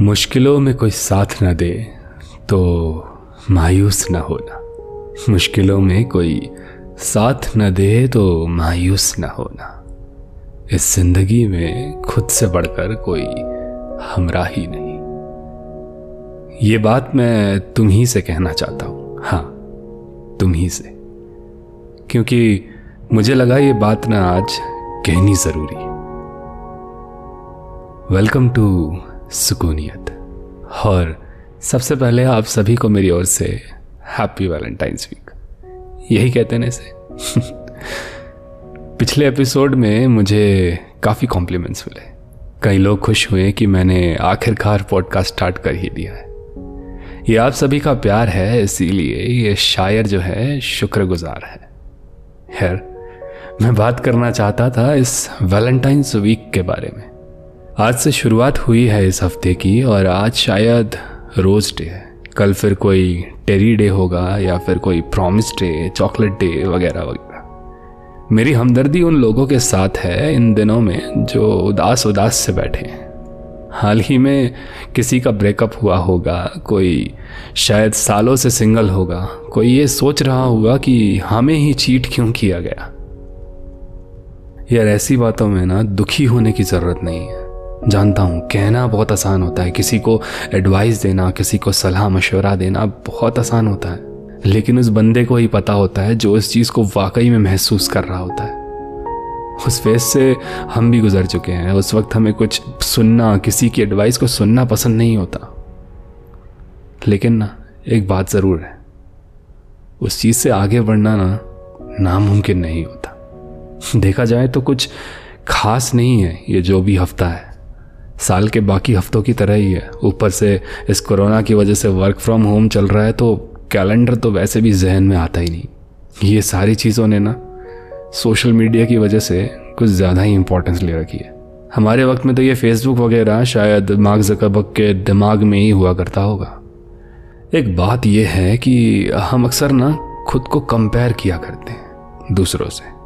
मुश्किलों में कोई साथ न दे तो मायूस न होना। मुश्किलों में कोई साथ न दे तो मायूस न होना। इस ज़िंदगी में खुद से बढ़कर कोई हमरा ही नहीं। ये बात मैं तुम ही से कहना चाहता हूँ। हाँ तुम ही से। क्योंकि मुझे लगा ये बात ना आज कहनी ज़रूरी। Welcome to Sukooniyat. और सबसे पहले आप सभी को मेरी ओर से हैप्पी वैलेंटाइंस वीक। यही कहते ना से पिछले एपिसोड में मुझे काफ़ी कॉम्प्लीमेंट्स मिले। कई लोग खुश हुए कि मैंने आखिरकार पॉडकास्ट स्टार्ट कर ही दिया है। ये आप सभी का प्यार है, इसीलिए ये शायर जो है, शुक्रगुजार है। खैर, मैं बात करना चाहता था इस वैलेंटाइंस वीक के बारे में। आज से शुरुआत हुई है इस हफ़्ते की और आज शायद रोज डे है। कल फिर कोई टेरी डे होगा या फिर कोई प्रॉमिस डे चॉकलेट डे वगैरह वगैरह। मेरी हमदर्दी उन लोगों के साथ है, इन दिनों में, जो उदास उदास से बैठे हैं। हाल ही में किसी का ब्रेकअप हुआ होगा, कोई शायद सालों से सिंगल होगा, कोई ये सोच रहा होगा कि हमें ही चीट क्यों किया गया? यार ऐसी बातों में ना दुखी होने की ज़रूरत नहीं है। जानता हूँ, कहना बहुत आसान होता है। किसी को एडवाइस देना, किसी को सलाह, मशवरा देना बहुत आसान होता है। लेकिन उस बंदे को ही पता होता है जो इस चीज़ को वाकई में महसूस कर रहा होता है। उस फेस से हम भी गुजर चुके हैं। उस वक्त हमें कुछ सुनना, किसी की एडवाइस को सुनना पसंद नहीं होता। लेकिन ना, एक बात ज़रूर है। उस चीज़ से आगे बढ़ना ना, नामुमकिन नहीं होता। देखा जाए तो कुछ खास नहीं है ये जो भी हफ़्ता है। साल के बाकी हफ्तों की तरह ही है। ऊपर से इस कोरोना की वजह से वर्क फ्रॉम होम चल रहा है तो कैलेंडर तो वैसे भी जहन में आता ही नहीं। ये सारी चीज़ों ने ना सोशल मीडिया की वजह से कुछ ज़्यादा ही इंपॉर्टेंस ले रखी है। हमारे वक्त में तो ये फेसबुक वगैरह शायद मार्क जकबक के दिमाग में ही हुआ करता होगा। एक बात यह है कि हम अक्सर ना खुद को कंपेयर किया करते हैं दूसरों से।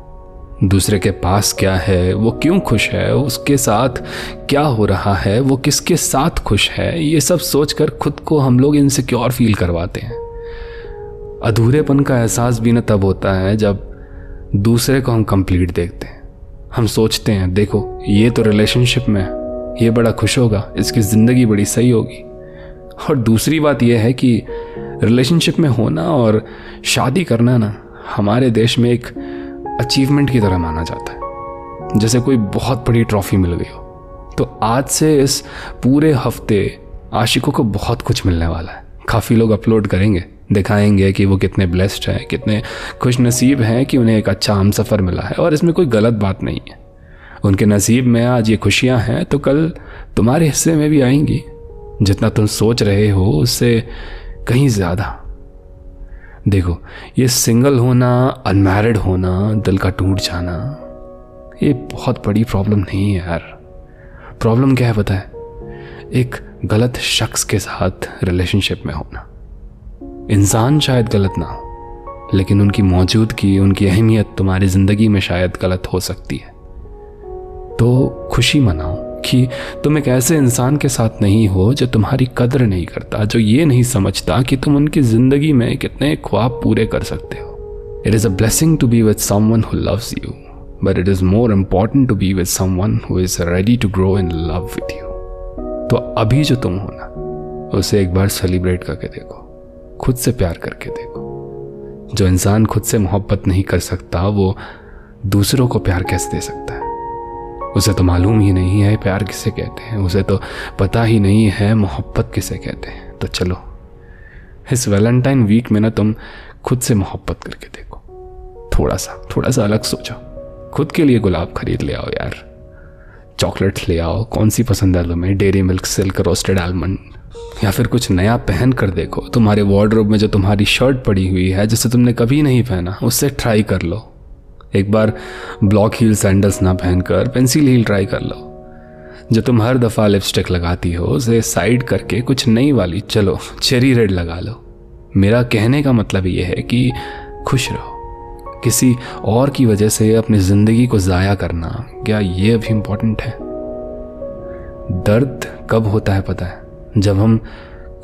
दूसरे के पास क्या है? वो क्यों खुश है? उसके साथ क्या हो रहा है? वो किसके साथ खुश है? ये सब सोचकर खुद को हम लोग इनसिक्योर फील करवाते हैं। अधूरेपन का एहसास भी ना तब होता है जब दूसरे को हम कंप्लीट देखते हैं। हम सोचते हैं, देखो, ये तो रिलेशनशिप में है। ये बड़ा खुश होगा। इसकी ज़िंदगी बड़ी सही होगी। और दूसरी बात यह है कि रिलेशनशिप में होना और शादी करना ना, हमारे देश में एक अचीवमेंट की तरह माना जाता है। जैसे कोई बहुत बड़ी ट्रॉफी मिल गई हो तो आज से इस पूरे हफ़्ते आशिकों को बहुत कुछ मिलने वाला है। काफ़ी लोग अपलोड करेंगे, दिखाएँगे कि वो कितने ब्लेस्ड हैं, कितने खुश नसीब हैं कि उन्हें एक अच्छा हम सफ़र मिला है, और इसमें कोई गलत बात नहीं है। उनके नसीब में आज ये खुशियाँ हैं तो कल तुम्हारे हिस्से में भी आएँगी। जितना तुम सोच रहे हो, उससे कहीं ज़्यादा। देखो, ये सिंगल होना अनमैरिड होना, दिल का टूट जाना, ये बहुत बड़ी प्रॉब्लम नहीं है यार। प्रॉब्लम क्या है पता है? एक गलत शख्स के साथ रिलेशनशिप में होना। इंसान शायद गलत ना हो, लेकिन उनकी मौजूदगी, उनकी अहमियत तुम्हारी ज़िंदगी में शायद गलत हो सकती है। तो खुशी मनाओ। कि तुम एक ऐसे इंसान के साथ नहीं हो जो तुम्हारी कदर नहीं करता, जो ये नहीं समझता कि तुम उनकी ज़िंदगी में कितने ख्वाब पूरे कर सकते हो। It is a blessing to be with someone who loves you but it is more important to be with someone who is ready to grow in love with you तो अभी जो तुम हो ना, उसे एक बार सेलिब्रेट करके देखो, खुद से प्यार करके देखो। जो इंसान खुद से मोहब्बत नहीं कर सकता, वो दूसरों को प्यार कैसे दे सकता है? उसे तो मालूम ही नहीं है प्यार किसे कहते हैं। उसे तो पता ही नहीं है मोहब्बत किसे कहते हैं। तो चलो, इस वैलेंटाइन वीक में ना तुम खुद से मोहब्बत करके देखो। थोड़ा सा थोड़ा सा अलग सोचो। खुद के लिए गुलाब खरीद ले आओ यार। चॉकलेट्स ले आओ कौन सी पसंद है तुम्हें? Dairy Milk, Silk, roasted almond. या फिर कुछ नया पहन कर देखो। तुम्हारे वार्ड्रोब में जो तुम्हारी शर्ट पड़ी हुई है, जिसे तुमने कभी नहीं पहना उससे ट्राई कर लो। एक बार ब्लॉक हील सैंडल्स ना पहनकर पेंसिल हील ट्राई कर लो। जो तुम हर दफ़ा लिपस्टिक लगाती हो, उसे साइड करके कुछ नई वाली, चलो चेरी रेड लगा लो। मेरा कहने का मतलब ये है कि खुश रहो। किसी और की वजह से अपनी ज़िंदगी को ज़ाया करना क्या ये अभी इम्पोर्टेंट है? दर्द कब होता है पता है? जब हम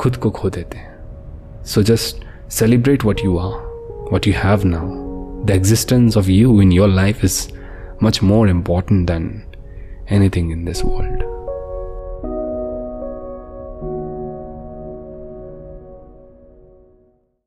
खुद को खो देते हैं। So just celebrate what you are what you have now The existence of you in your life is much more important than anything in this world.